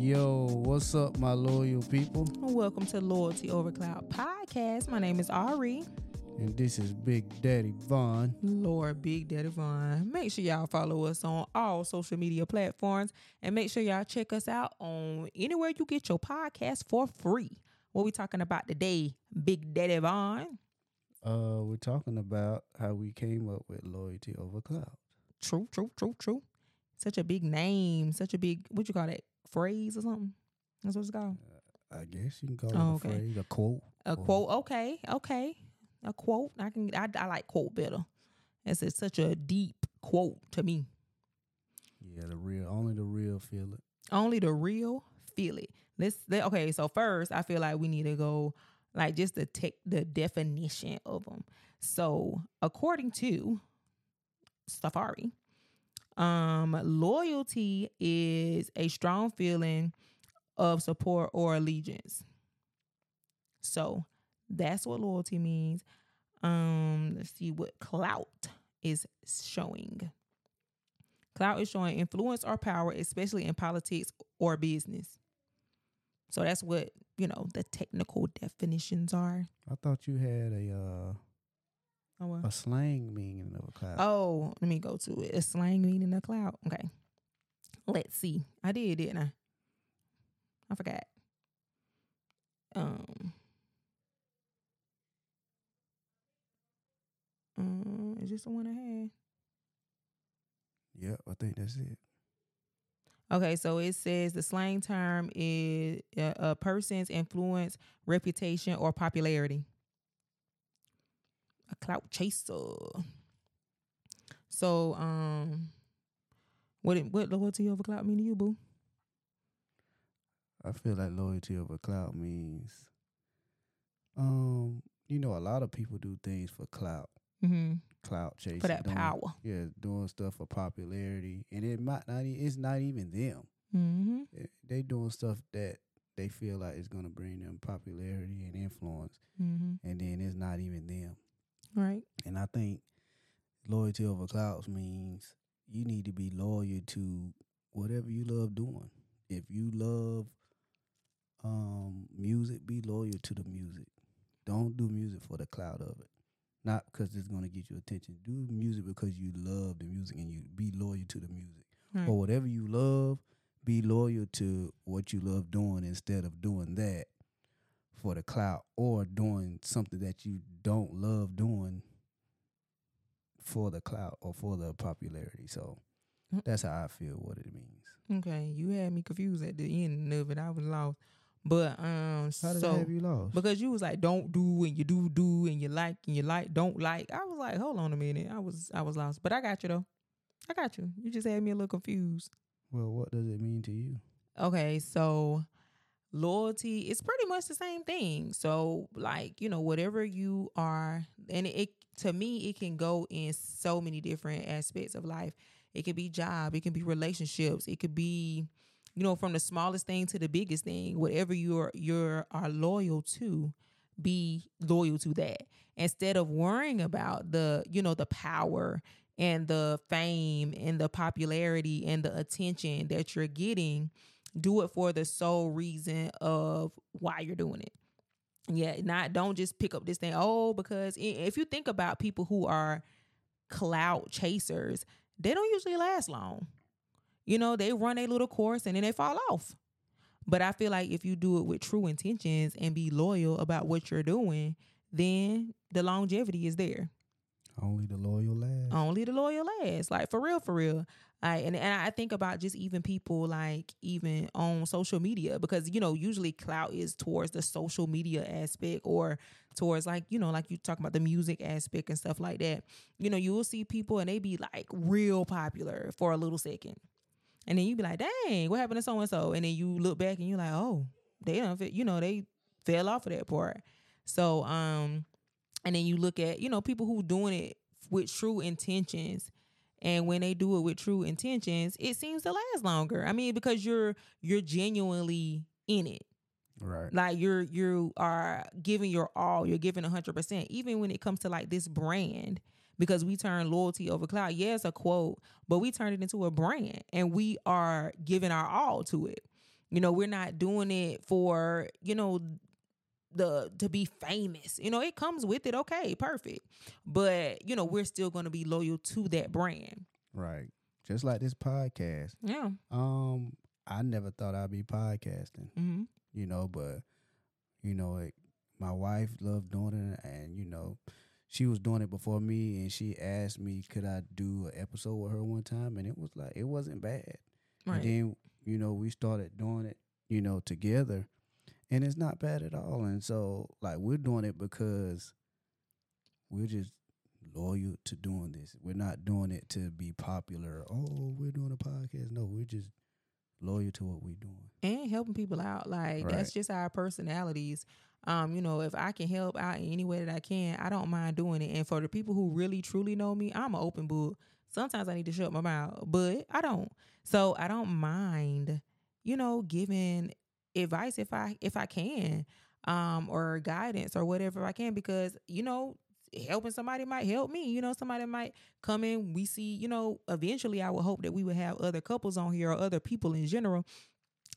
Yo, what's up, my loyal people? Welcome to Loyalty Over Clout podcast. My name is Auri. And this is Big Daddy Von. Lord Big Daddy Von. Make sure y'all follow us on all social media platforms and make sure y'all check us out on anywhere you get your podcast for free. What we talking about today, Big Daddy Von? Uh, we're talking about how we came up with Loyalty Over Clout. True, true, true, true. Such a big name, such a big what you call that phrase or something. That's what it's called. Uh, I guess you can call Oh, it a oh, okay. phrase, a quote. A or- quote. Okay, okay. A quote. I can. I, I like quote better. It's, it's such a deep quote to me. Yeah, the real, only the real feel it. Only the real feel it. Let's. Let, okay. So first, I feel like we need to go like just the tech the definition of them. So according to Safari, um, loyalty is a strong feeling of support or allegiance. So that's what loyalty means. Um, let's see what clout is showing. Clout is showing influence or power, especially in politics or business. So that's what, you know, the technical definitions are. I thought you had a uh, Oh, well. a slang meaning of a cloud. Oh, let me go to it. A slang meaning a cloud. Okay. Let's see. I did, didn't I? I forgot. Um. Um, is this the one I had? Yep, I think that's it. Okay, so it says the slang term is uh, a person's influence, reputation, or popularity. A clout chaser. So, um, what it, what loyalty over clout mean to you, boo? I feel like loyalty over cloud means, um, you know, a lot of people do things for clout, Mm-hmm. clout chasing, For that doing- power. Yeah, doing stuff for popularity, and it might not. It's not even them. Mm-hmm. Eh, They doing stuff that they feel like is gonna bring them popularity and influence, Mm-hmm. and then it's not even them. Right. And I think loyalty over clouds means you need to be loyal to whatever you love doing. If you love um music, be loyal to the music. Don't do music for the cloud of it. Not because it's gonna get you attention. Do music because you love the music and you be loyal to the music. Right. Or whatever you love, be loyal to what you love doing instead of doing that for the clout or doing something that you don't love doing for the clout or for the popularity. So Mm. that's how I feel what it means. Okay. You had me confused at the end of it. I was lost. But um, How did so I have you lost? because you was like don't do and you do do and you like and you like don't like i was like hold on a minute i was i was lost but i got you though i got you you just had me a little confused well, what does it mean to you? okay so loyalty is pretty much the same thing. So like you know whatever you are and it, it to me it can go in so many different aspects of life. It could be job it can be relationships it could be you know from the smallest thing to the biggest thing whatever you're you're are loyal to be loyal to that. Instead of worrying about the you know the power and the fame and the popularity and the attention that you're getting do it for the sole reason of why you're doing it yeah not don't just pick up this thing oh because if you think about people who are clout chasers they don't usually last long you know they run a little course and then they fall off but I feel like if you do it with true intentions and be loyal about what you're doing, then the longevity is there. Only the loyal last. Only the loyal last. Like for real, for real. And, and I think about just even people like even on social media because you know usually clout is towards the social media aspect or towards like you know like you talk about the music aspect and stuff like that. You know you will see people and they be like real popular for a little second, and then you be like, dang, what happened to so and so? And then you look back and you're like, oh, they don't fit. You know they fell off of that part. So um, and then you look at you know people who doing it with true intentions and when they do it with true intentions it seems to last longer. I mean because you're you're genuinely in it. Right. like you're you are giving your all you're giving 100% even when it comes to like this brand because we turn loyalty over clout yeah it's a quote but we turn it into a brand and we are giving our all to it. You know, we're not doing it for, you know, the to be famous. You know, it comes with it. Okay, perfect. But, you know, we're still going to be loyal to that brand. Right. Just like this podcast. Yeah. Um, I never thought I'd be podcasting, hmm you know, but you know, it, my wife loved doing it, and you know, she was doing it before me, and she asked me could I do an episode with her one time, and it was like it wasn't bad. Right. And then you know we started doing it, you know, together, and it's not bad at all. And so like we're doing it because we're just loyal to doing this. We're not doing it to be popular. Oh, we're doing a podcast. No, we're just loyal to what we're doing. and helping people out. Like Right. that's just our personalities. Um, you know, if I can help out in any way that I can, I don't mind doing it. And for the people who really truly know me, I'm an open book. Sometimes I need to shut my mouth, but I don't. So I don't mind, you know, giving advice if I if I can, um, or guidance or whatever I can, because you know, helping somebody might help me. You know, somebody might come in. We see, you know, eventually I would hope that we would have other couples on here or other people in general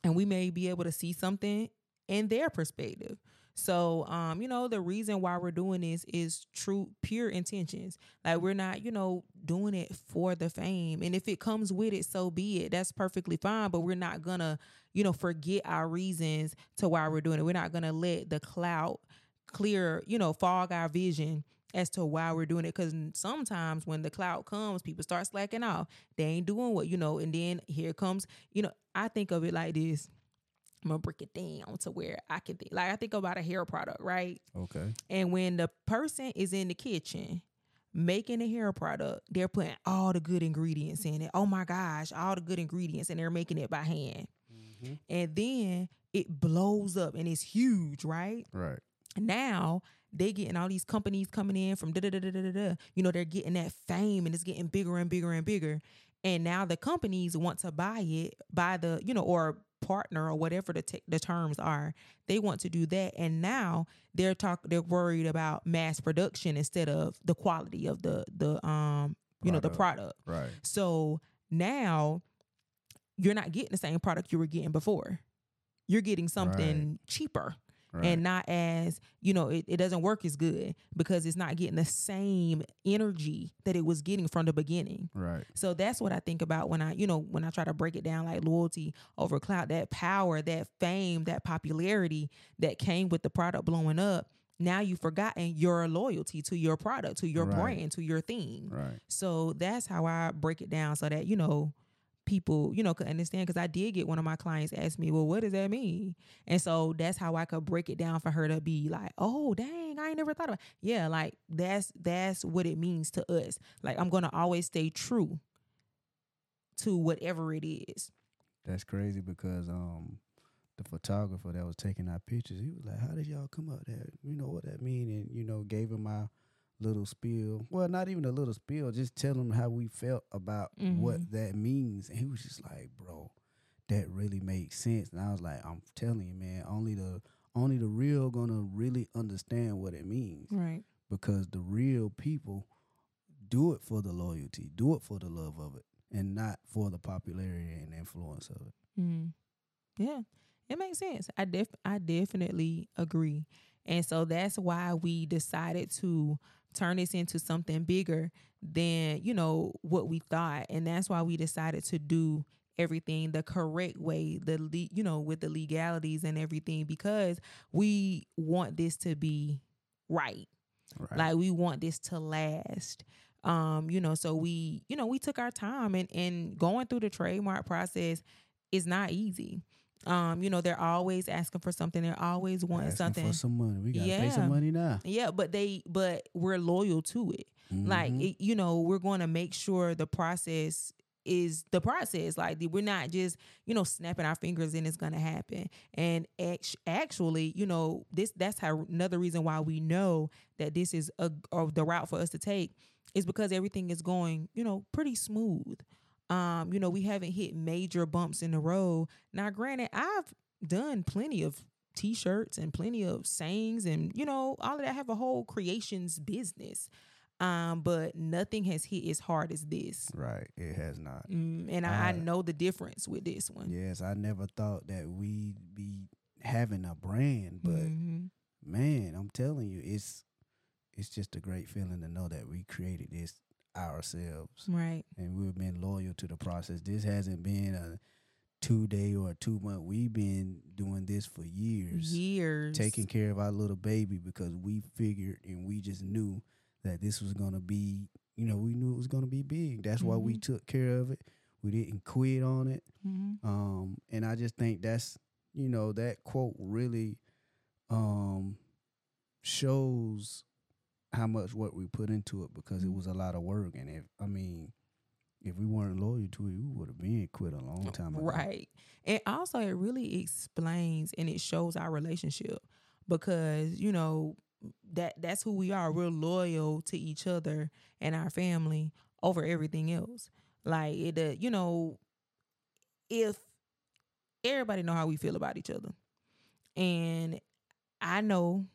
and we may be able to see something in their perspective. So, um, you know, the reason why we're doing this is true, pure intentions. Like we're not, you know, doing it for the fame. And if it comes with it, so be it. That's perfectly fine. But we're not gonna, you know, forget our reasons to why we're doing it. We're not gonna let the clout clear, you know, fog our vision as to why we're doing it. Because sometimes when the clout comes, people start slacking off. They ain't doing what you know, and then here comes, you know, I think of it like this. I'm gonna break it down to where I can think. Like I think about a hair product, right? Okay. And when the person is in the kitchen making a hair product, they're putting all the good ingredients in it. Oh my gosh, all the good ingredients, and they're making it by hand. Mhm. And then it blows up and it's huge, right? Right. now they getting all these companies coming in from da da da da da da. You know, they're getting that fame and it's getting bigger and bigger and bigger. And now the companies want to buy it, buy the, you know, or partner or whatever the te- the terms are. They want to do that, and now they're talk they're worried about mass production instead of the quality of the the um you know the Product. product. Right. So now you're not getting the same product you were getting before. You're getting something cheaper Right. and not as you know it, it doesn't work as good because it's not getting the same energy that it was getting from the beginning right. so that's what i think about when i you know when i try to break it down like loyalty over clout that power that fame that popularity that came with the product blowing up now you've forgotten your loyalty to your product to your Right. brand to your thing Right. so that's how I break it down so that, you know, people, you know, could understand. Cause I did get one of my clients ask me, well, what does that mean? And so that's how I could break it down for her to be like, oh, dang, I ain't never thought about Yeah, like that's that's what it means to us. Like I'm gonna always stay true to whatever it is. That's crazy because um the photographer that was taking our pictures, he was like, How did y'all come up there? You know what that mean? And, you know, gave him my little spiel. Well, not even a little spiel, just tell him how we felt about what Mhm. that means. And he was just like, Bro, that really makes sense. And I was like, I'm telling you, man, only the only the real gonna really understand what it means. Right. Because the real people do it for the loyalty, do it for the love of it, and not for the popularity and influence of it. Mm. Yeah, it makes sense. I def I definitely agree, and so that's why we decided to turn this into something bigger than you know what we thought, and that's why we decided to do everything the correct way, the le- you know with the legalities and everything, because we want this to be right. Right. Like we want this to last. Um, you know, so we, you know, we took our time and and going through the trademark process is not easy. Um, you know, they're always asking for something. They're always wanting Asking something. for some money. We gotta pay Yeah. some money now. yeah, but they but we're loyal to it. Like Mhm. it, you know, we're going to make sure the process is the process. Like we're not just you know snapping our fingers and it's going to happen. And act- actually, you know, this that's how another reason why we know that this is a or the route for us to take is because everything is going you know pretty smooth. Um, you know, we haven't hit major bumps in the road. Now, granted, I've done plenty of t-shirts and plenty of sayings and you know all of that I have a whole creations business Um, but nothing has hit as hard as this. Right. It has not. Mm, and I, I I- know the difference with this one. Yes, I never thought that we'd be having a brand, but Mhm. man, I'm telling you, it's it's just a great feeling to know that we created this ourselves Right. and we've been loyal to the process. This hasn't been a two day or a two month. We've been doing this for years. Years. taking care of our little baby because we figured and we just knew that this was gonna be, you know, we knew it was gonna be big. That's why we Mhm. took care of it. We didn't quit on it. Mhm. Um, and I just think that's, you know, that quote really um shows how much work we put into it because it Mhm. was a lot of work. And if I mean, if we weren't loyal to it, we would have been quit a long time ago. Right. And also it really explains and it shows our relationship because, you know, that that's who we are. We're loyal to each other and our family over everything else. Like it uh, you know, if everybody know how we feel about each other. And I know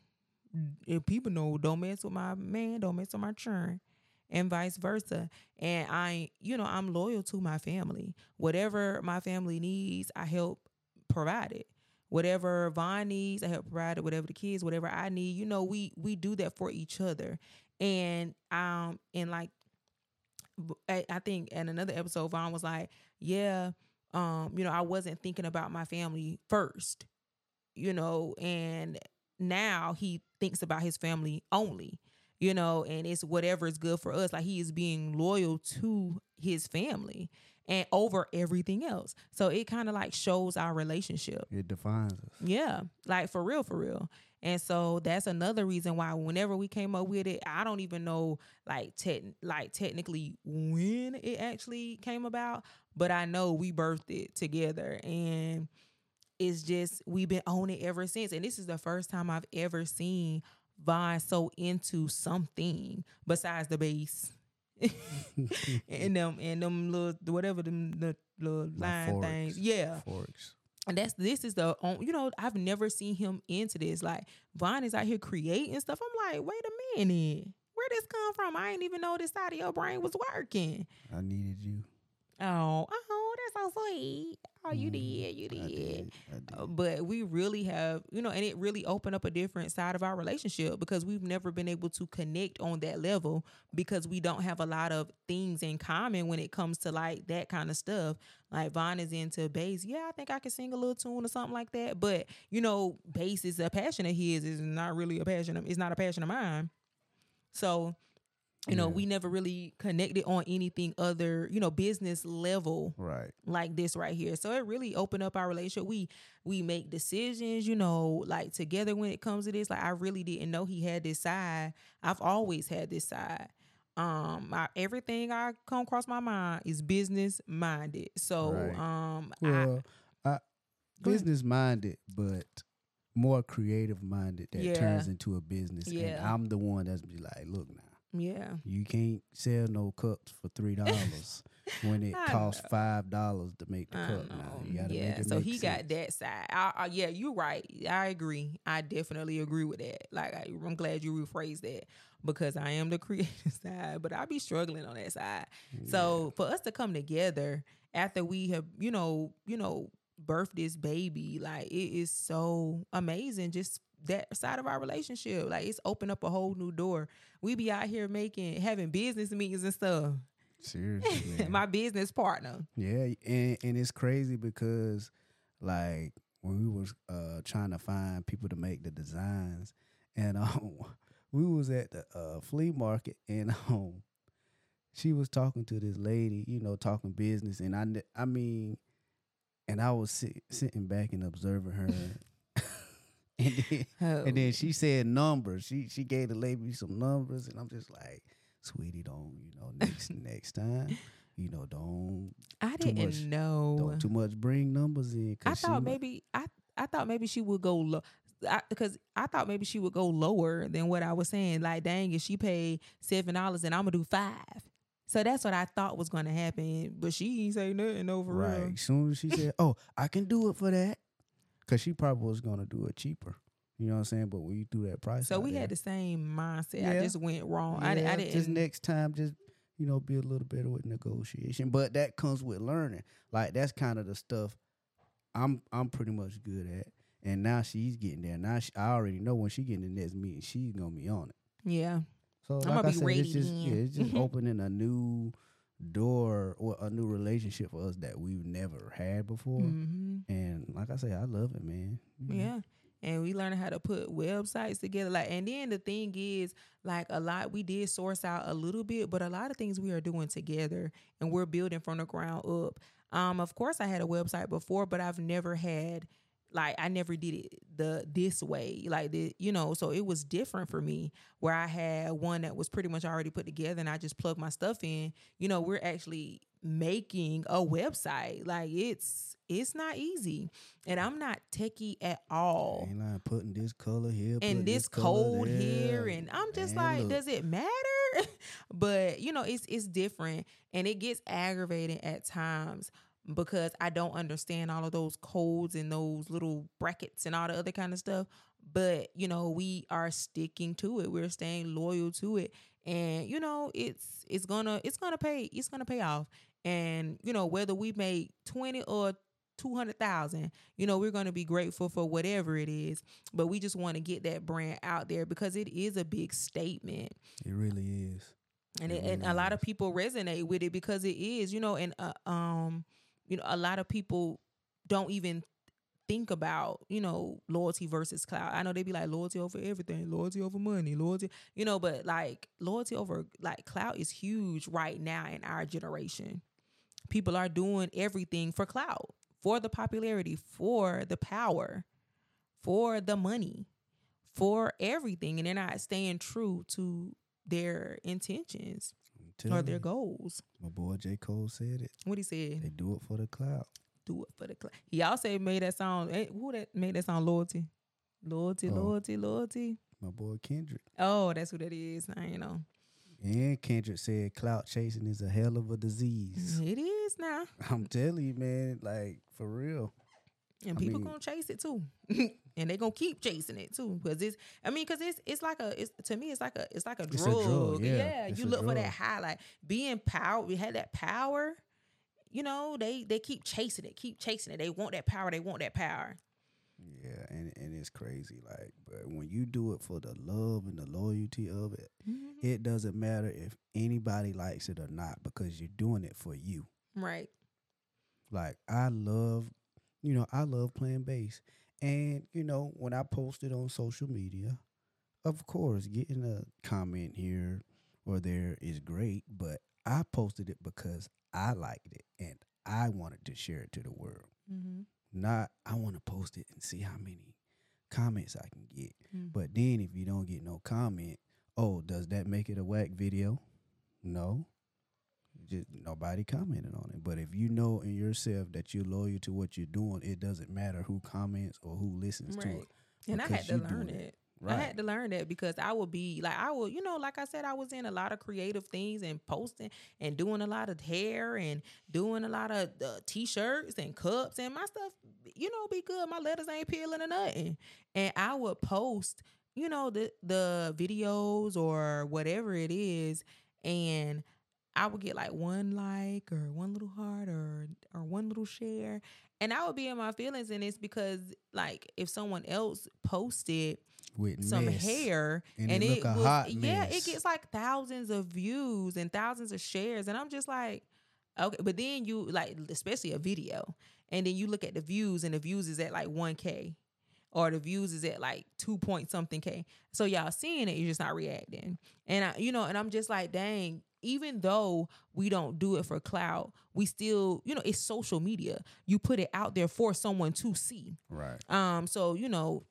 if people know don't mess with my man, don't mess with my churn and vice versa. And I, you know, I'm loyal to my family. Whatever my family needs, I help provide it. Whatever Von needs, I help provide it. Whatever the kids, whatever I need, you know, we we do that for each other. And um, and like, I, I think in another episode, Von was like, "Yeah, um, you know, I wasn't thinking about my family first, you know, and now he thinks about his family only." you know, and it's whatever is good for us. Like he is being loyal to his family and over everything else. So it kind of like shows our relationship. It defines us. Yeah, like for real, for real. And so that's another reason why whenever we came up with it, I don't even know like tech like technically when it actually came about, but I know we birthed it together and it's just we've been on it ever since. And this is the first time I've ever seen Von so into something besides the bass. and them and them little whatever them the little line forks. things. Yeah. Forks. And that's this is the you know, I've never seen him into this. Like Von is out here creating stuff. I'm like, wait a minute. Where this come from? I ain't even know this side of your brain was working. I needed you. Oh, oh, that's so sweet. Oh, you Mm, did, you I did. did. I did. Uh, but we really have, you know, and it really opened up a different side of our relationship because we've never been able to connect on that level because we don't have a lot of things in common when it comes to like that kind of stuff. Like Von is into bass. Yeah, I think I can sing a little tune or something like that. But you know, bass is a passion of his. Is not really a passion. Of, it's not a passion of mine. So. You know, Yeah. we never really connected on anything other, you know, business level right. like this right here. So it really opened up our relationship. We we make decisions, you know, like together when it comes to this. Like I really didn't know he had this side. I've always had this side. Um, I, everything I come across my mind is business minded. So Right. um, Well, I, ahead. business minded, but more creative minded that Yeah. turns into a business. And Yeah. I'm the one that's be like, look now, yeah, you can't sell no cups for three dollars when it costs know. five dollars to make the I cup. Now you gotta yeah. make it so make he got that side. I, I, yeah, you're right. I agree. I definitely agree with that. Like I, I'm glad you rephrased that because I am the creative side, but I be struggling on that side. So for us to come together after we have, you know, you know, birthed this baby, like it is so amazing. Just that side of our relationship, like it's opened up a whole new door. We be out here making having business meetings and stuff. seriously. My business partner. Yeah, and and it's crazy because like when we was uh trying to find people to make the designs, and um we was at the uh, flea market, and um she was talking to this lady, you know, talking business, and I I mean, and I was sit, sitting back and observing her. And then, oh. and then she said numbers. She she gave the lady some numbers, and I'm just like, sweetie, don't you know next next time, you know, don't I didn't much- know. don't too much bring numbers in. I thought maybe I I thought maybe she would go low. Because I, thought maybe she would go lower than what I was saying. Like, dang, if she paid seven dollars, then I'm gonna do five. So that's what I thought was gonna happen. But she ain't say nothing over right. real. As soon as she said, "Oh, I can do it for that," because she probably was gonna do it cheaper. You know what I'm saying? But when you threw that price, So we there, had the same mindset. I just went wrong. I, yeah, I didn't. just next time, just you know, be a little better with negotiation. But that comes with learning. Like that's kind of the stuff I'm I'm pretty much good at. And now she's getting there. Now she, I already know when she get in the next meeting, she's gonna be on it. yeah. So I'm like gonna I be said, ready it's just yeah, it's just opening a new door or a new relationship for us that we've never had before. hmm And like I say, I love it, man. Know? Yeah. And we learned how to put websites together. Like, and then the thing is, like, a lot we did source out a little bit, but a lot of things we are doing together, and we're building from the ground up. Um, of course, I had a website before, but I've never had, like, I never did it the this way, like the, you know. So it was different for me, where I had one that was pretty much already put together, and I just plugged my stuff in. You know, we're actually making a website. Like, it's it's not easy and I'm not techie at all. Ain't like putting this color here, And this color code here, and I'm just Man, like, look. does it matter? but you know, it's it's different, and it gets aggravating at times because I don't understand all of those codes and those little brackets and all the other kind of stuff. But you know, we are sticking to it. We're staying loyal to it, and you know, it's it's gonna it's gonna pay it's gonna pay off. And you know, whether we make twenty or two hundred thousand, you know, we're gonna be grateful for whatever it is. But we just want to get that brand out there because it is a big statement It really is. and It it, and a lot of people resonate with it because it is, you know, and uh, um, you know, a lot of people don't even think about, you know, loyalty versus cloud. I know they'd be like loyalty over everything, loyalty over money, loyalty, you know, but like loyalty over like cloud is huge right now in our generation. People are doing everything for cloud, for the popularity, for the power, for the money, for everything, and they're not staying true to their intentions I'm or their goals. My boy J. Cole said it. What he said, They do it for the cloud. do it for the cl-. He also made that song. eh, Who that made that song? Loyalty, loyalty, Oh. loyalty, loyalty. My boy Kendrick. Oh, that's who that is. I you know. And Kendrick said clout chasing is a hell of a disease. It is now, I'm telling you, man, like for real. And I people mean- gonna chase it too, and they gonna keep chasing it too. Because it's, I mean, because it's it's like a, it's to me, it's like a, it's like a It's a drug. drug, yeah. You look for that high, like being power. We had that power. You know, they they keep chasing it, keep chasing it. They want that power. They want that power. Yeah, and, and it's crazy. Like, but when you do it for the love and the loyalty of it, Mhm. it doesn't matter if anybody likes it or not because you're doing it for you. Right. Like I love, you know, I love playing bass. And, you know, when I posted on social media, of course, getting a comment here or there is great, but I posted it because I liked it and I wanted to share it to the world. Mm-hmm. Not I want to post it and see how many comments I can get. Mm. But then if you don't get no comment, oh, does that make it a whack video? No. Just nobody commented on it. But if you know in yourself that you're loyal to what you're doing, it doesn't matter who comments or who listens to it. And I had to learn it. it. Right. I had to learn that because I would be like I would, you know, like I said, I was in a lot of creative things and posting and doing a lot of hair and doing a lot of uh, t-shirts and cups and my stuff, you know, be good. My letters ain't peeling or nothing. And I would post, you know, the the videos or whatever it is, and I would get like one like or one little heart or or one little share. And I would be in my feelings, and it's because like if someone else posted With some hair And and, it it, was yeah, it gets like thousands of views and thousands of shares, and I'm just like, okay, but then you like especially a video, and then you look at the views, and the views is at like one k. Or the views is at like two point something k. So y'all seeing it, you're just not reacting. And I, you know, and I'm just like, dang. Even though we don't do it for clout, we still, you know, it's social media. You put it out there for someone to see. Right. Um, so you know,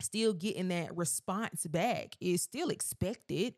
still getting that response back is still expected.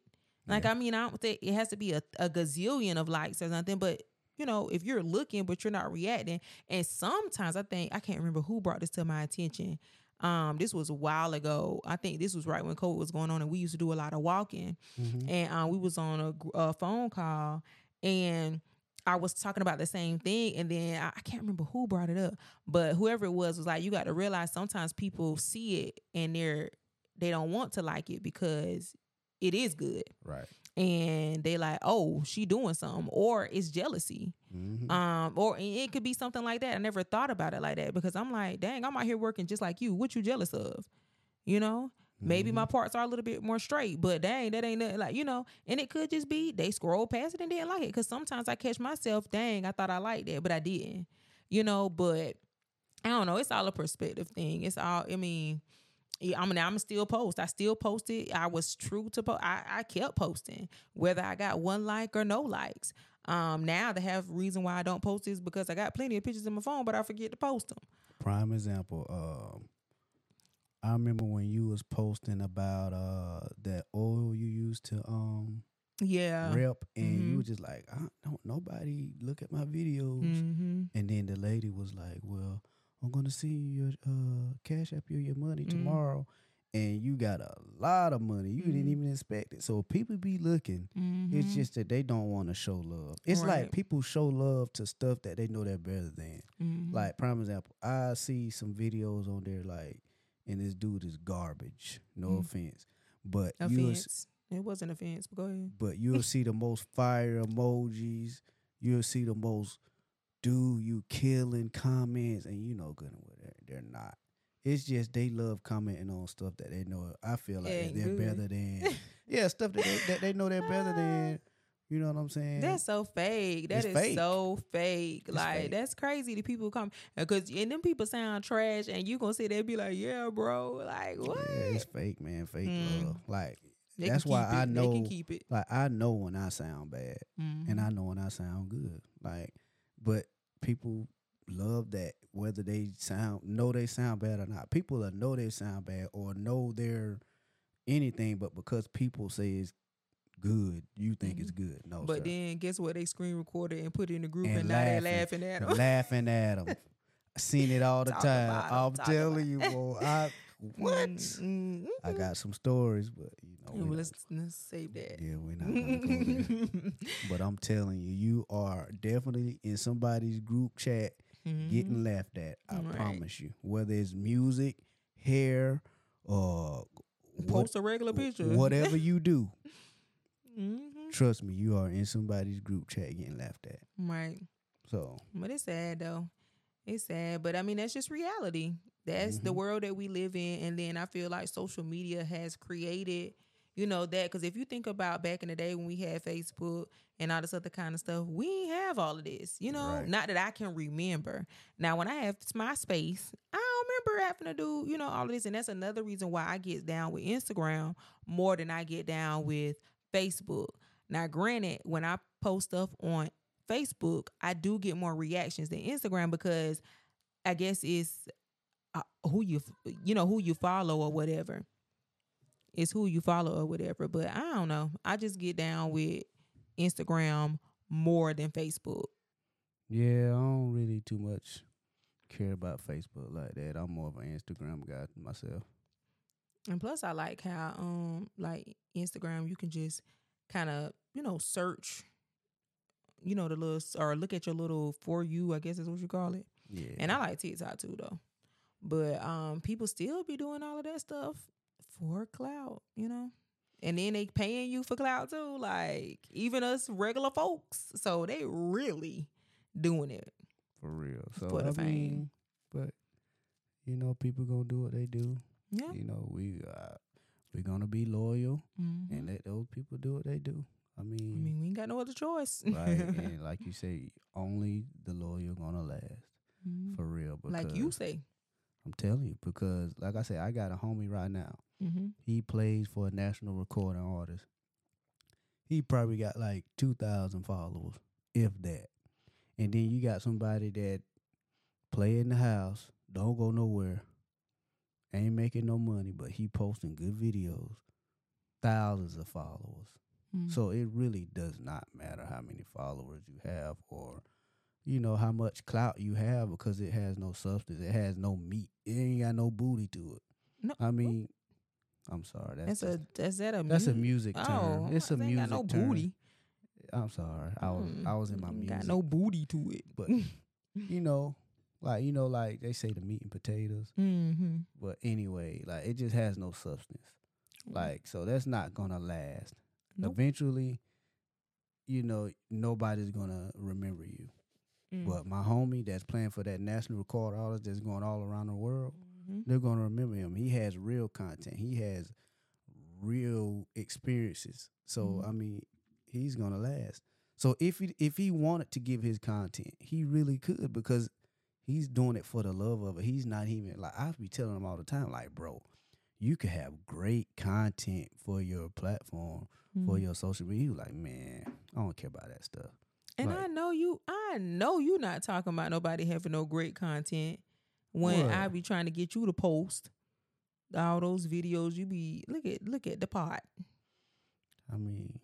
Like, I mean, I don't think it has to be a, a gazillion of likes or something, but you know, if you're looking but you're not reacting, and sometimes I think I can't remember who brought this to my attention. Um, this was a while ago. I think this was right when COVID was going on, and we used to do a lot of walking Mhm. and uh, we was on a, a phone call and I was talking about the same thing and then I, I can't remember who brought it up but whoever it was was like you got to realize sometimes people see it and they're they don't want to like it because it is good. Right. And they like, oh, she doing something, or it's jealousy, Mhm. um, or it could be something like that. I never thought about it like that because I'm like, dang, I'm out here working just like you. What you jealous of? You know, maybe my Mhm. parts are a little bit more straight, but dang, that ain't nothing like you know. And it could just be they scrolled past it and didn't like it. Because sometimes I catch myself, dang, I thought I liked that, but I didn't. You know, but I don't know. It's all a perspective thing. It's all. I mean, I mean, I'm still post. I still posted. I was true to post. I, I kept posting, whether I got one like or no likes. Um, now the half reason why I don't post is because I got plenty of pictures in my phone, but I forget to post them. Prime example. Um, I remember when you was posting about uh that oil you used to um Yeah. rep, and Mhm. you were just like, I don't nobody look at my videos. Mm-hmm. And then the lady was like, "Well, I'm gonna see your uh, cash app you your money Mhm. tomorrow." And you got a lot of money. You didn't Mhm. even expect it. So people be looking. Mm-hmm. It's just that they don't want to show love. It's Right. like people show love to stuff that they know they're better than. Mhm. Like prime example, I see some videos on there like, and this dude is garbage. No Mm. offense, but offense. It wasn't offense, but go ahead. but you'll see the most fire emojis. You'll see the most do you killing comments, and you know good and well they're, they're not. It's just they love commenting on stuff that they know. I feel like Ain't they're good. better than. yeah, stuff that they, that they know they're better than. You know what I'm saying? That's so fake. That It's is fake. so fake. It's like fake. that's crazy. The people come because and them people sound trash, and you gonna sit there and be like, "Yeah, bro." Like what? Yeah, it's fake, man. Fake Mm. love. Like They that's why keep I it. They can know- keep it. like I know when I sound bad. and Mhm. I know when I sound good. Like, but people love that whether they sound know they sound bad or not. People that know they sound bad or know they're anything, but because people say it's good, you think it's good. No, Mm-hmm. but sir. then guess what? They screen recorded and put it in the group, And and, now they laughing. at them. laughing at them. Seen it all the Talk time. I'm telling you, boy. I what? Mm, mm, I got some stories, but you know, Well, don't- let's, let's save that. yeah, we're not gonna go there. But I'm telling you, you are definitely in somebody's group chat Mhm. getting laughed at. I Right. promise you. Whether it's music, hair, or what, post a regular picture. whatever you do, hmm trust me, you are in somebody's group chat getting laughed at. Right. So But it's sad though. It's sad, but I mean that's just reality. That's the Mhm. world that we live in, and then I feel like social media has created, you know, that because if you think about back in the day when we had Facebook and all this other kind of stuff, we have all of this, you know. Right. Not that I can remember. Now, when I have Myspace, I don't remember having to do, you know, all of this, and that's another reason why I get down with Instagram more than I get down with Facebook. Now, granted, when I post stuff on Facebook, I do get more reactions than Instagram because I guess it's uh, who you you know who you follow or whatever. It's who you follow or whatever. But I don't know. I just get down with Instagram more than Facebook. yeah, I don't really too much care about Facebook like that. I'm more of an Instagram guy myself. And plus, I like how um like Instagram, you can just kind of you know search, you know the little s- or look at your little for you. I guess is what you call it. Yeah, And I like TikTok too though. But um people still be doing all of that stuff for clout, you know? And then they paying you for clout too, like even us regular folks. So they really doing it. for real. So For the I fame. mean, but you know, people gonna do what they do. Yeah. You know, we uh, we gonna be loyal Mhm. and let those people do what they do. I mean, I mean, we ain't got no other choice. right? and like you say, only the loyal gonna last Mhm. for real. Because like you say. I'm telling you, because like I said, I got a homie right now. Mm-hmm. He plays for a national recording artist. He probably got like two thousand followers, if that. And then you got somebody that play in the house, don't go nowhere, ain't making no money, but he posting good videos, thousands of followers. Mm-hmm. So it really does not matter how many followers you have or you know how much clout you have because it has no substance. It has no meat. It ain't got no booty to it. No. I mean, I'm sorry. That's that's a that's that a that's a mu- music term. Oh, it's a music got no term. booty. I'm sorry. I was Mm, I was in my music. Got no booty to it. But you know, Like you know, like they say the meat and potatoes. Mm-hmm. But anyway, like it just has no substance. Like so, that's not gonna last. Nope. Eventually, you know, nobody's gonna remember you. Mm. But my homie that's playing for that national record artist that's going all around the world, Mhm. they're gonna remember him. He has real content. He has real experiences. So Mhm. I mean, he's gonna last. So if he if he wanted to give his content, he really could because he's doing it for the love of it. He's not even like I be telling him all the time, like, bro, you could have great content for your platform, for Mhm. your social media. You like, man, I don't care about that stuff. And Like- I know you. I know you're not talking about nobody having no great content. When I be trying to get you to post all those videos, you be look at look at the pot. I mean,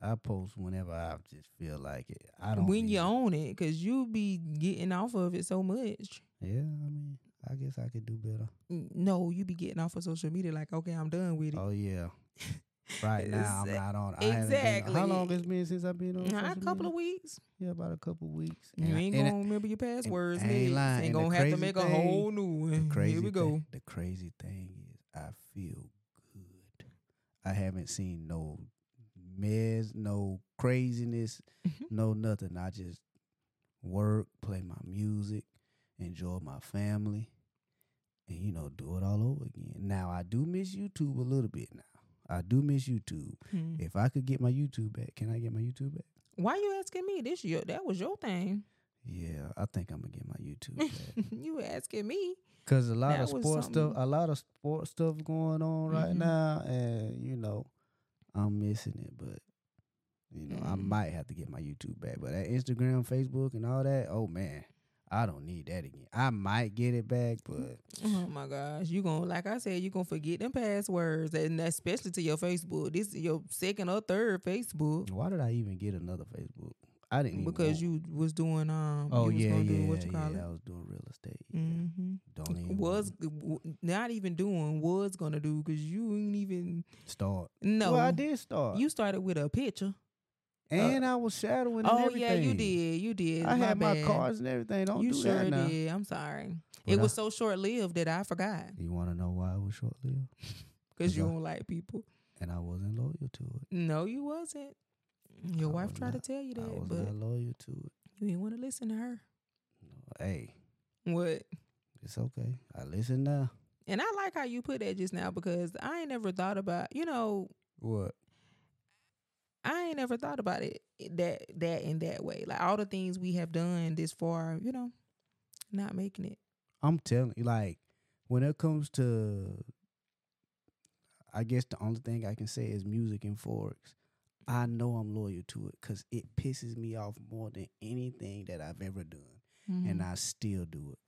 I post whenever I just feel like it. I don't when you own it, cause you be getting off of it so much. Yeah, I mean, I guess I could do better. No, you be getting off of social media like, okay, I'm done with it. Oh yeah. Right now I'm not on. I haven't been- exactly. how long it's been since I've been on? Nah, a couple media? of weeks. Yeah, about a couple of weeks. You And I- ain't I- gonna remember your passwords. I ain't lying. Ain't And gonna have to make a whole new one. crazy Here we go. Thing, the crazy thing is, I feel good. I haven't seen no mess, no craziness, Mhm. no nothing. I just work, play my music, enjoy my family, and you know, do it all over again. Now I do miss YouTube a little bit. Now I do miss YouTube. Hmm. If I could get my YouTube back, can I get my YouTube back? Why you asking me? This your that was your thing. Yeah, I think I'm gonna get my YouTube back. you asking me? Cause a lot That of sports stuff, a lot of sports stuff going on right Mhm. now, and you know, I'm missing it. But you know, I Mm. might have to get my YouTube back. But that Instagram, Facebook, and all that, oh man, I don't need that again. I might get it back, but Oh my gosh, you gonna like I said, you gonna forget them passwords, and especially to your Facebook. This is your second or third Facebook why did I even get another Facebook? I didn't because you was doing um. Oh you was yeah, yeah, what you call yeah. I was doing real estate. Yeah. Mm-hmm. Don't even Was w- not even doing was gonna do because you ain't even start. no. well, I did start. You started with a picture. Uh, and I was shadowing. and Oh yeah, you did. You did. I had my bad. cards and everything. Don't you do sure that now. did. I'm sorry. But it I- was so short lived that I forgot You want to know why it was short lived? because you I- don't like people. And I wasn't loyal to it. No, you wasn't. Your I wife was tried not- to tell you that, I was but not loyal to it. you didn't want to listen to her. No, hey, What? it's okay. I listen now. And I like how you put that just now because I ain't never thought about, you know, What? I ain't never thought about it that that in that way. Like all the things we have done this far, you know, not making it. I'm telling you, like, when it comes to, I guess the only thing I can say is music and Forex. I know I'm loyal to it because it pisses me off more than anything that I've ever done, and I still do it.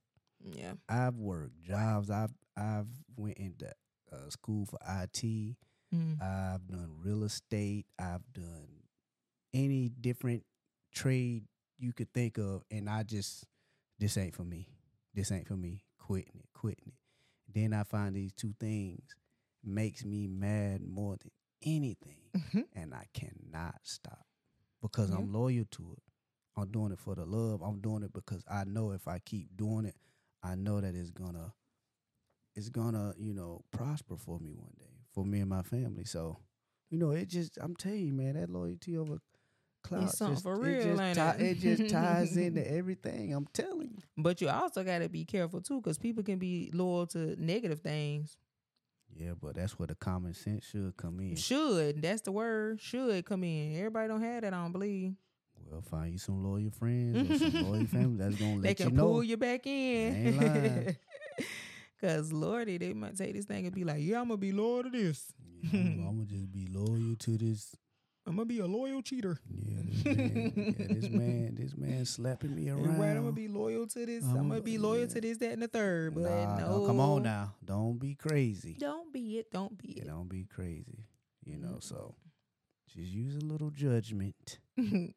Mm-hmm. yeah. I've worked jobs. I've I've went into uh, school for IT. Mm. I've done real estate. I've done any different trade you could think of, and I just this ain't for me. This ain't for me. Quitting it, quitting it. Then I find these two things makes me mad more than anything, Mhm. and I cannot stop because Yeah. I'm loyal to it. I'm doing it for the love. I'm doing it because I know if I keep doing it, I know that it's gonna it's gonna, you know, prosper for me one day, for me and my family. So, you know, it just I'm telling you, man, that loyalty over clout something just, for it just ain't it? it just ties into everything. I'm telling you. But you also got to be careful too, because people can be loyal to negative things. Yeah, but that's where the common sense should come in. Should that's the word. Should come in. Everybody don't have that. I don't believe Well, find you some loyal friends or some loyal family that's gonna they let you know. pull you back in. Cause Lordy, they might take this thing and be like, "Yeah, I'm gonna be loyal to this. Yeah, I'm, I'm gonna just be loyal to this. I'm gonna be a loyal cheater. Yeah, this man, yeah, this man, this man slapping me around. Right, I'm gonna be loyal to this. I'm, I'm gonna be loyal yeah. to this, that, and the third. But Nah, no, no, come on now. Don't be crazy. Don't be it. Don't be it. don't be crazy. You know, so just use a little judgment. you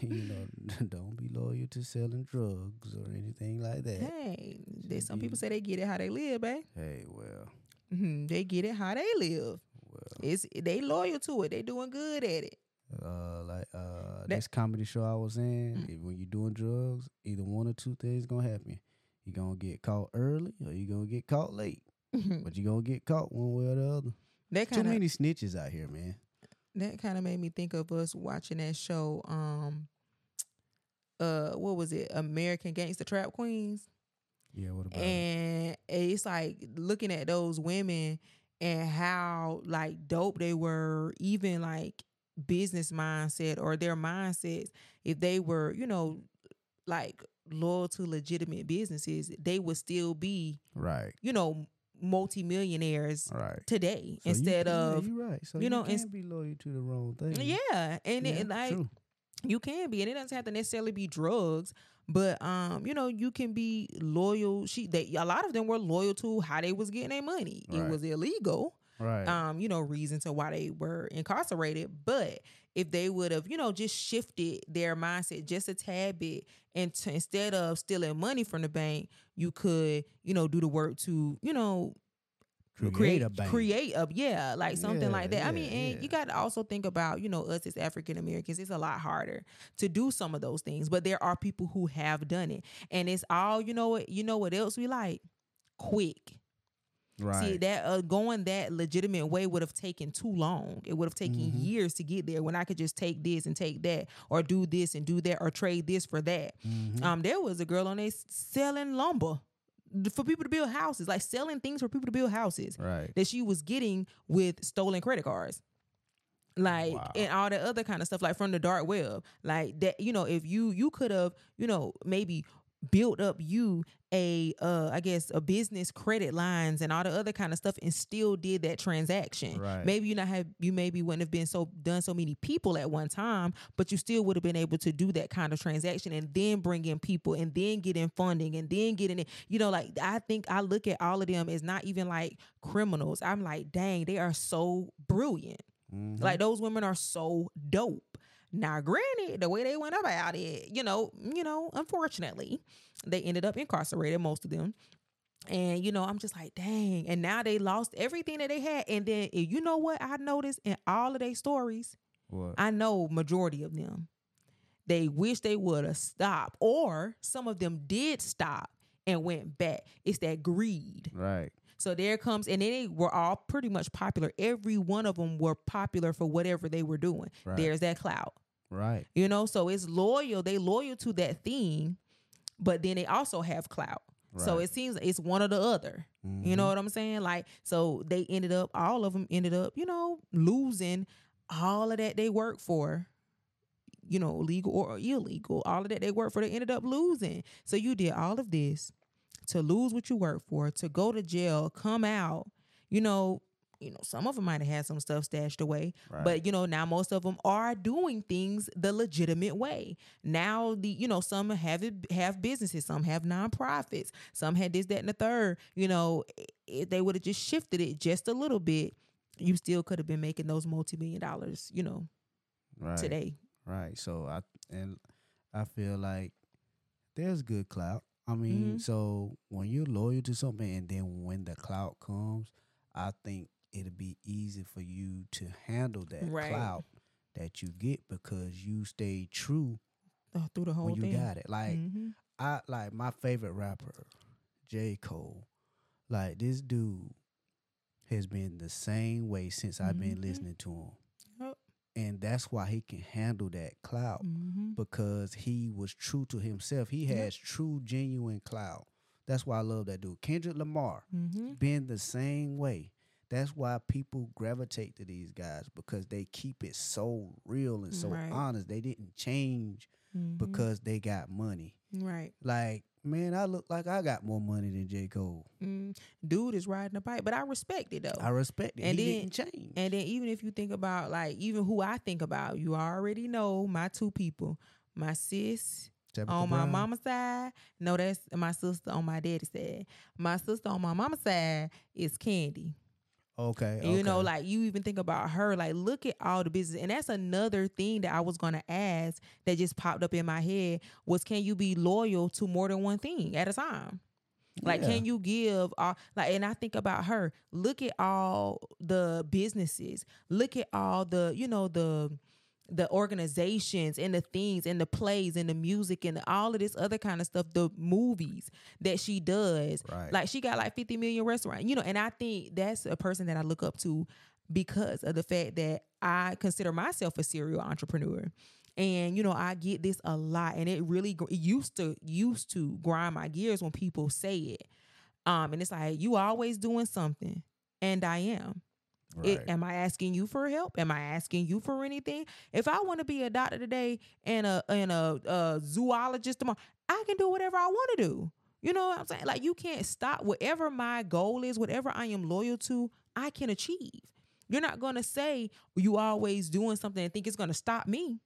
know, don't be loyal to selling drugs or anything like that. hey, some people say they get it how they live, babe. Hey, well, Mhm, They get it how they live. well, It's they loyal to it. They doing good at it. uh, like uh, this comedy show I was in, if, when you're doing drugs, either one or two things gonna happen. You're gonna get caught early or you're gonna get caught late. but you're gonna get caught one way or the other. that Too kind of many snitches out here, man. That kind of made me think of us watching that show. Um, uh, what was it? American Gangster Trap Queens. Yeah, what about it? and it's like looking at those women and how like dope they were even like business mindset or their mindsets if they were you know like loyal to legitimate businesses they would still be Right, you know multimillionaires right. today So instead can- of yeah, you right. So you you, know, can't be loyal to the wrong thing. yeah and Yeah, it like true. you can be and it doesn't have to necessarily be drugs but um you know you can be loyal she they a lot of them were loyal to how they was getting their money it was illegal right. um you know reason to why they were incarcerated but if they would have you know just shifted their mindset just a tad bit and to, instead of stealing money from the bank you could you know do the work to you know create, a bank. create a yeah, like something Yeah, like that. I mean, and yeah. you got to also think about you know us as African Americans. It's a lot harder to do some of those things, but there are people who have done it, and it's all you know. What you know what else we like? Quick. Right. See that uh, going that legitimate way would have taken too long. It would have taken Mhm. years to get there. When I could just take this and take that, or do this and do that, or trade this for that. Mhm. Um, there was a girl on there selling lumber for people to build houses, like selling things for people to build houses right. that she was getting with stolen credit cards. Like Wow. and all the other kind of stuff, like from the dark web. Like that, you know, if you you could have, you know, maybe built up you a uh I guess a business credit lines and all the other kind of stuff and still did that transaction. Right. Maybe you not have you maybe wouldn't have been so done so many people at one time, but you still would have been able to do that kind of transaction and then bring in people and then get in funding and then get in it. You know, like I think I look at all of them as not even like criminals. I'm like, dang, they are so brilliant. Mhm. Like those women are so dope. Now, granted, the way they went about it, you know, you know, unfortunately, they ended up incarcerated, most of them. And you know, I'm just like, dang. And now they lost everything that they had. And then, you know what I noticed in all of their stories? what? I know majority of them. They wish they would have stopped, or some of them did stop and went back. It's that greed. right. So there comes, and they were all pretty much popular. Every one of them were popular for whatever they were doing. Right. There's that clout, Right. you know. So it's loyal. They loyal to that thing, but then they also have clout. So it seems it's one or the other. You mm-hmm. know what I'm saying? Like, so they ended up, all of them ended up, you know, losing all of that they worked for. You know, legal or illegal, all of that they worked for, they ended up losing. So you did all of this to lose what you worked for, to go to jail, come out. You know, you know, some of them might have had some stuff stashed away, Right. but you know, now most of them are doing things the legitimate way. Now the you know, some have it have businesses, some have nonprofits, some had this, that, and the third. You know, if they would have just shifted it just a little bit, you still could have been making those multi million dollars. You know, right. today. Right. So I and I feel like there's good clout. I mean, Mhm. so when you're loyal to something and then when the clout comes, I think it'll be easy for you to handle that Right. clout that you get because you stay true uh, Through the whole when you thing. got it. Like Mhm. I like my favorite rapper, J. Cole. Like this dude has been the same way since I've been Mhm. listening to him. Yep. And that's why he can handle that clout Mhm. because he was true to himself. He Yep. has true, genuine clout. That's why I love that dude. Kendrick Lamar Mhm. been the same way. That's why people gravitate to these guys because they keep it so real and so Right. honest. They didn't change Mhm. because they got money. right. Like, man, I look like I got more money than J. Cole. Mm. Dude is riding a bike, but I respect it though. I respect it. And he then- didn't change. And then even if you think about like even who I think about, you already know my two people, my sis Tabitha on my Brown. mama's side. No, that's my sister on my daddy's side. My sister on my mama's side is Candy. Okay. And You know, like you even think about her, like look at all the business. And that's another thing that I was gonna ask that just popped up in my head was can you be loyal to more than one thing at a time? Like, Yeah. can you give all like? And I think about her. Look at all the businesses. Look at all the you know the the organizations and the things and the plays and the music and all of this other kind of stuff, the movies that she does. Right. Like she got like 50 million restaurants, you know, and I think that's a person that I look up to because of the fact that I consider myself a serial entrepreneur. And you know, I get this a lot and it really it used to used to grind my gears when people say it. Um and it's like you always doing something and I am. It, am I asking you for help? Am I asking you for anything? If I want to be a doctor today and a and a, a zoologist tomorrow, I can do whatever I want to do. You know what I'm saying? Like you can't stop whatever my goal is, whatever I am loyal to, I can achieve. You're not gonna say you always doing something and think it's gonna stop me.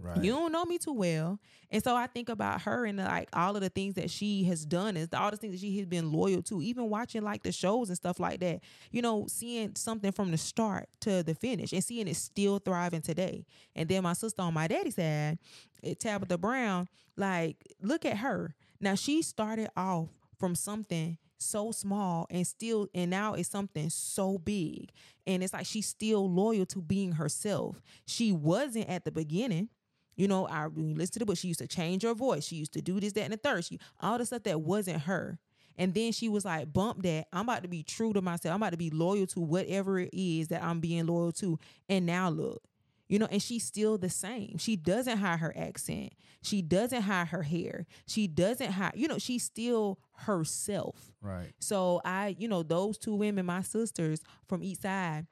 Right. You don't know me too well. And so I think about her and like all of the things that she has done and all the things that she has been loyal to, even watching like the shows and stuff like that. You know, seeing something from the start to the finish and seeing it still thriving today. And then my sister on my daddy's side, eh, Tabitha Brown, like, look at her. Now she started off from something so small and still and now it's something so big and it's like she's still loyal to being herself she wasn't at the beginning you know, I when you listen to the book, she used to change her voice. She used to do this, that, and the third. She all the stuff that wasn't her. And then she was like, bump that. I'm about to be true to myself. I'm about to be loyal to whatever it is that I'm being loyal to. And now look. You know, and she's still the same. She doesn't hide her accent. She doesn't hide her hair. She doesn't hide, you know, she's still herself. right. So I, you know, those two women, my sisters from each side,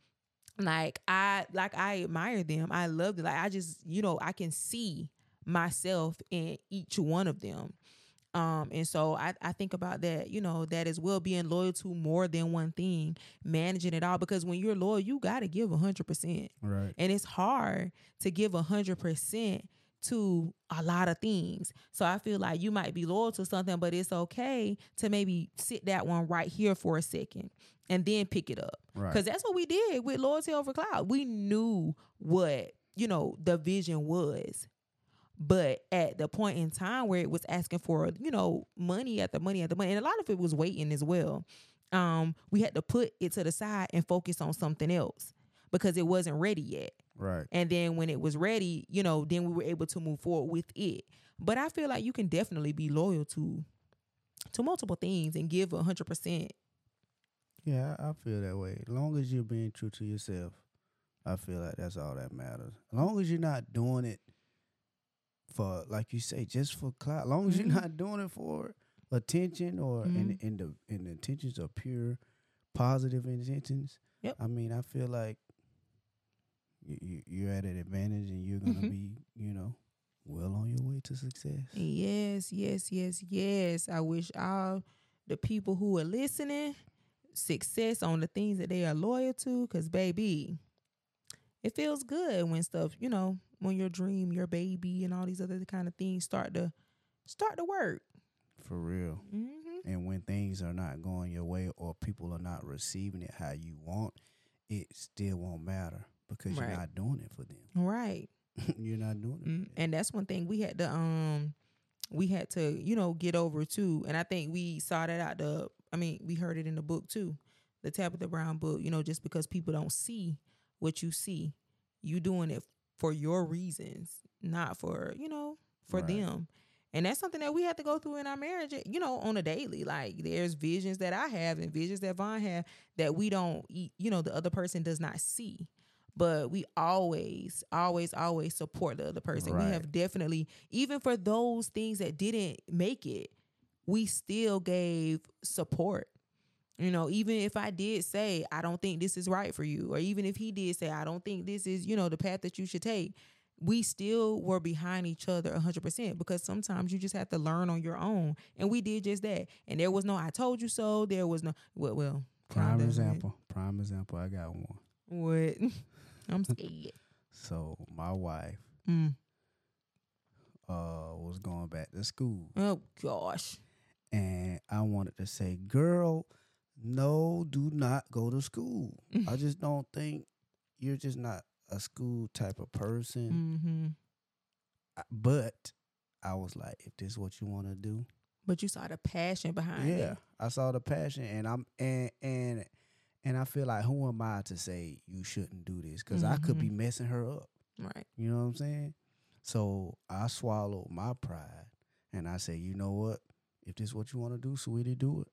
like I like I admire them. I love them. Like I just, you know, I can see myself in each one of them. Um, and so I, I think about that, you know, that as well being loyal to more than one thing, managing it all. Because when you're loyal, you gotta give a hundred percent. Right. And it's hard to give a hundred percent to a lot of things. So I feel like you might be loyal to something, but it's okay to maybe sit that one right here for a second and then pick it up. Right. Because that's what we did with Loyalty Over Clout. We knew what, you know, the vision was. But at the point in time where it was asking for, you know, money at the money at the money, and a lot of it was waiting as well. Um, we had to put it to the side and focus on something else because it wasn't ready yet. Right. And then when it was ready, you know, then we were able to move forward with it. But I feel like you can definitely be loyal to to multiple things and give a hundred percent. Yeah, I, feel that way. As long as you're being true to yourself, I feel like that's all that matters. As long as you're not doing it for, like you say, just for clout. As long as Mhm. you're not doing it for attention or in and the and the intentions are pure positive intentions. Yep. I mean, I feel like you, you you're at an advantage and you're gonna Mhm. be, you know, well on your way to success. Yes, yes, yes, yes. I wish all the people who are listening success on the things that they are loyal to. Cause baby, it feels good when stuff, you know, when your dream, your baby, and all these other kind of things start to start to work. For real. Mm-hmm. And when things are not going your way or people are not receiving it how you want, it still won't matter because Right. you're not doing it for them. Right. you're not doing it. Mm, them. and that's one thing we had to um we had to you know get over too and i think we saw that out the i mean we heard it in the book too the tabitha brown book you know just because people don't see what you see you doing it for your reasons not for you know for Right. them and that's something that we have to go through in our marriage you know on a daily like there's visions that i have and visions that Von have that we don't you know the other person does not see but we always always always support the other person we have definitely even for those things that didn't make it we still gave support you know even if i did say i don't think this is right for you or even if he did say i don't think this is you know the path that you should take we still were behind each other 100% because sometimes you just have to learn on your own and we did just that and there was no i told you so there was no well, well Prime right? example. Prime example. I got one. what i'm scared So my wife mm. uh was going back to school oh gosh and I wanted to say, "Girl, no, do not go to school. I just don't think you're just not a school type of person." hmm But I was like, if this is what you want to do, but you saw the passion behind yeah, it Yeah, I saw the passion, and I'm and and and I feel like who am I to say you shouldn't do this? Because I could be Mhm. messing her up. Right. You know what I'm saying? So I swallowed my pride and I said, you know what? If this is what you want to do, sweetie, do it.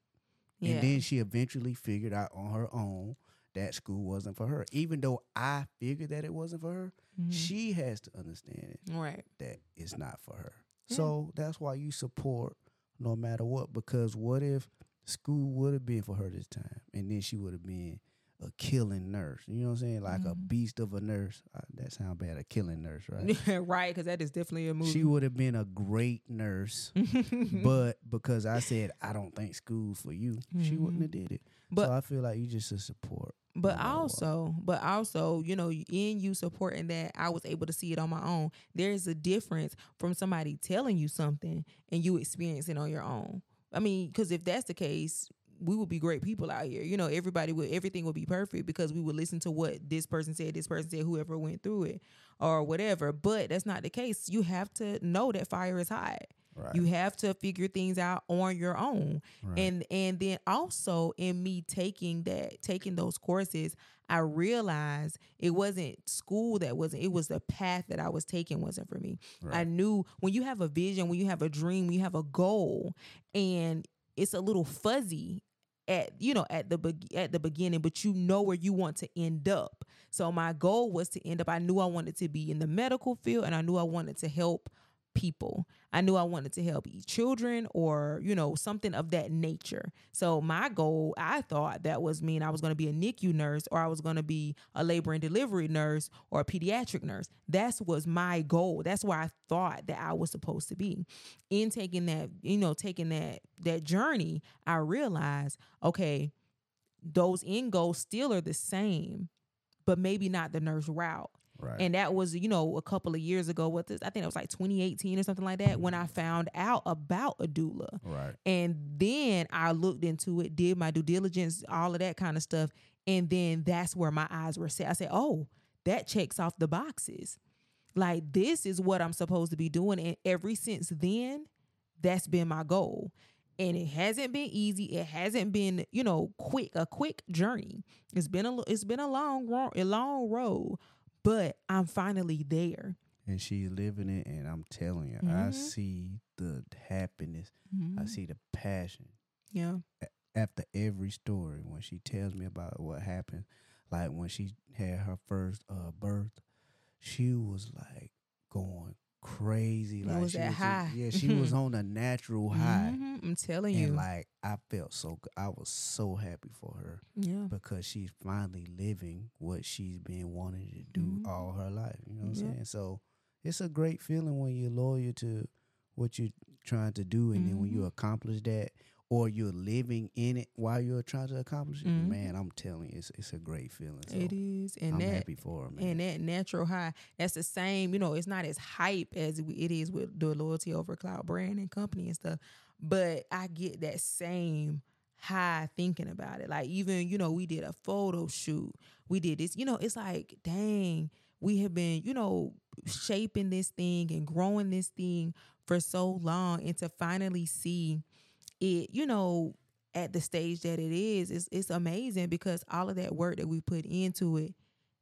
Yeah. And then she eventually figured out on her own that school wasn't for her. Even though I figured that it wasn't for her, Mhm. she has to understand it right. that it's not for her. Yeah. So that's why you support no matter what. Because what if school would have been for her this time, and then she would have been a killing nurse? You know what I'm saying? Like a Mhm. beast of a nurse. Uh, that sounds bad. A killing nurse, right? right, because that is definitely a movie. She would have been a great nurse, but because I said I don't think school's for you, she wouldn't Mhm. have did it. But- so I feel like you just a support. But also, but also, you know, in you supporting that, I was able to see it on my own. There's a difference from somebody telling you something and you experiencing on your own. I mean, because if that's the case, we would be great people out here. You know, everybody would, everything would be perfect because we would listen to what this person said, this person said, whoever went through it or whatever. But that's not the case. You have to know that fire is hot. Right. You have to figure things out on your own. right. And and then also in me taking that taking those courses, I realized it wasn't school that wasn't it was the path that I was taking wasn't for me. I knew when you have a vision, when you have a dream, when you have a goal and it's a little fuzzy at you know at the be- at the beginning but you know where you want to end up. So my goal was to end up I knew I wanted to be in the medical field and I knew I wanted to help people. I knew I wanted to help children or, you know, something of that nature. So my goal, I thought that was mean I was going to be a NICU nurse or I was going to be a labor and delivery nurse or a pediatric nurse. That's was my goal. That's where I thought that I was supposed to be. In taking that, you know, taking that that journey, I realized, okay, those end goals still are the same, but maybe not the nurse route. Right. And that was, you know, a couple of years ago. What this? I think it was like 2018 or something like that when I found out about a doula. right. And then I looked into it, did my due diligence, all of that kind of stuff. And then that's where my eyes were set. I said, oh, that checks off the boxes. Like, this is what I'm supposed to be doing. And ever since then, that's been my goal. And it hasn't been easy. It hasn't been, you know, quick, a quick journey. It's been a it's been a long a long road, but I'm finally there. and she's living it and i'm telling you i Mhm. see the happiness i see the passion Yeah. after every story when she tells me about what happened like when she had her first uh birth she was like going crazy It like was she that just- high. yeah she was on a natural high Mhm, I'm telling and you. like i felt so good i was so happy for her yeah. because she's finally living what she's been wanting to do Mhm. all her life. You know what Yeah. I'm saying? So it's a great feeling when you're loyal to what you're trying to do, and then when you Mhm. accomplish that, or you're living in it while you're trying to accomplish it. Mhm. Man, I'm telling you, it's it's a great feeling. So It is, and I'm that happy for man. and that natural high. That's the same. You know, it's not as hype as it is with the loyalty over clout brand and company and stuff. But I get that same high thinking about it. Like even you know, we did a photo shoot. We did this. You know, it's like dang, we have been you know shaping this thing and growing this thing for so long, and to finally see it, you know, at the stage that it is, it's, it's amazing because all of that work that we put into it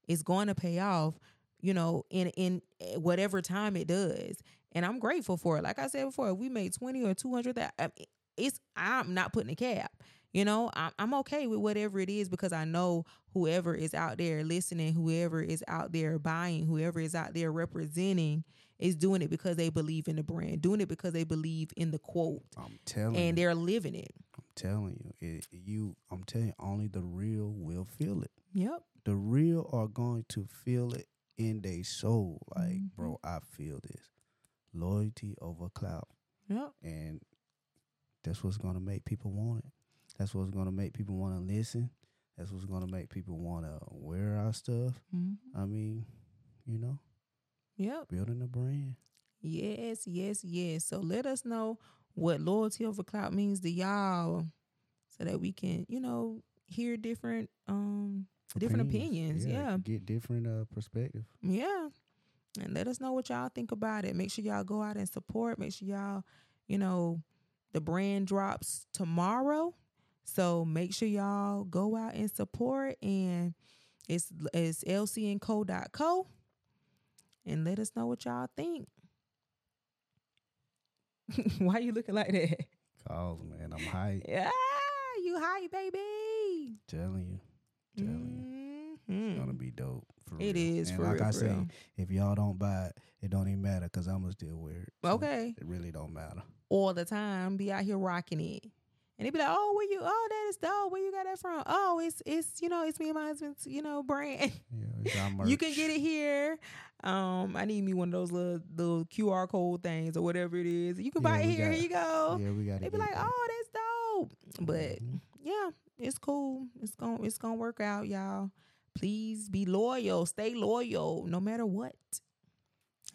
is going to pay off, you know, in in eh, whatever time it does. And I'm grateful for it. Like I said before, if we made 20 or 200 that I mean, it's I'm not putting a cap. You know, I'm I'm okay with whatever it is because I know whoever is out there listening, whoever is out there buying, whoever is out there representing is doing it because they believe in the brand, doing it because they believe in the quote I'm telling you. and you, they're living it. I'm telling you, it, you. I'm telling you, only the real will feel it. Yep. The real are going to feel it in their soul. Like, Mhm. bro, I feel this loyalty over clout. Yep. and that's what's gonna make people want it. That's what's gonna make people want to listen. That's what's gonna make people want to wear our stuff. Mhm. I mean, you know, Yep. building a brand. Yes, yes, yes. So let us know what loyalty over clout means to y'all so that we can, you know, hear different um different opinions. Yeah. get different uh perspective. Yeah. And let us know what y'all think about it. Make sure y'all go out and support. Make sure y'all, you know, the brand drops tomorrow. So make sure y'all go out and support and it's it's lcnco.co. and let us know what y'all think. Why you looking like that? Cause man, I'm hyped. Yeah, you hype, baby. Telling you, telling you, it's gonna Mhm. be dope. For It real. is And like real, I say, real. if y'all don't buy it, it don't even matter because I'ma still wear it. So Okay. It really don't matter. All the time, be out here rocking it. And they be like, "Oh, where you? Oh, that is dope. Where you got that from? Oh, it's it's you know, it's me and my husband's you know brand. Yeah, you can get it here. Um, I need me one of those little little QR code things or whatever it is. You can Yeah, buy it here. got- here you go. Yeah, we got They'd be like, "Oh, that's dope." But Mhm. yeah, it's cool. It's going to it's gonna work out, y'all. Please be loyal. Stay loyal, no matter what.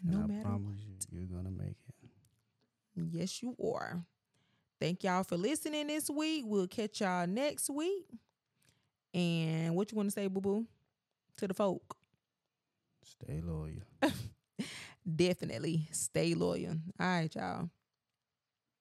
No and I matter promise what. you, you're gonna make it. Yes, you are. Thank y'all for listening this week. We'll catch y'all next week. And what you want to say, boo boo, to the folk? Stay loyal. Definitely stay loyal. All right, y'all.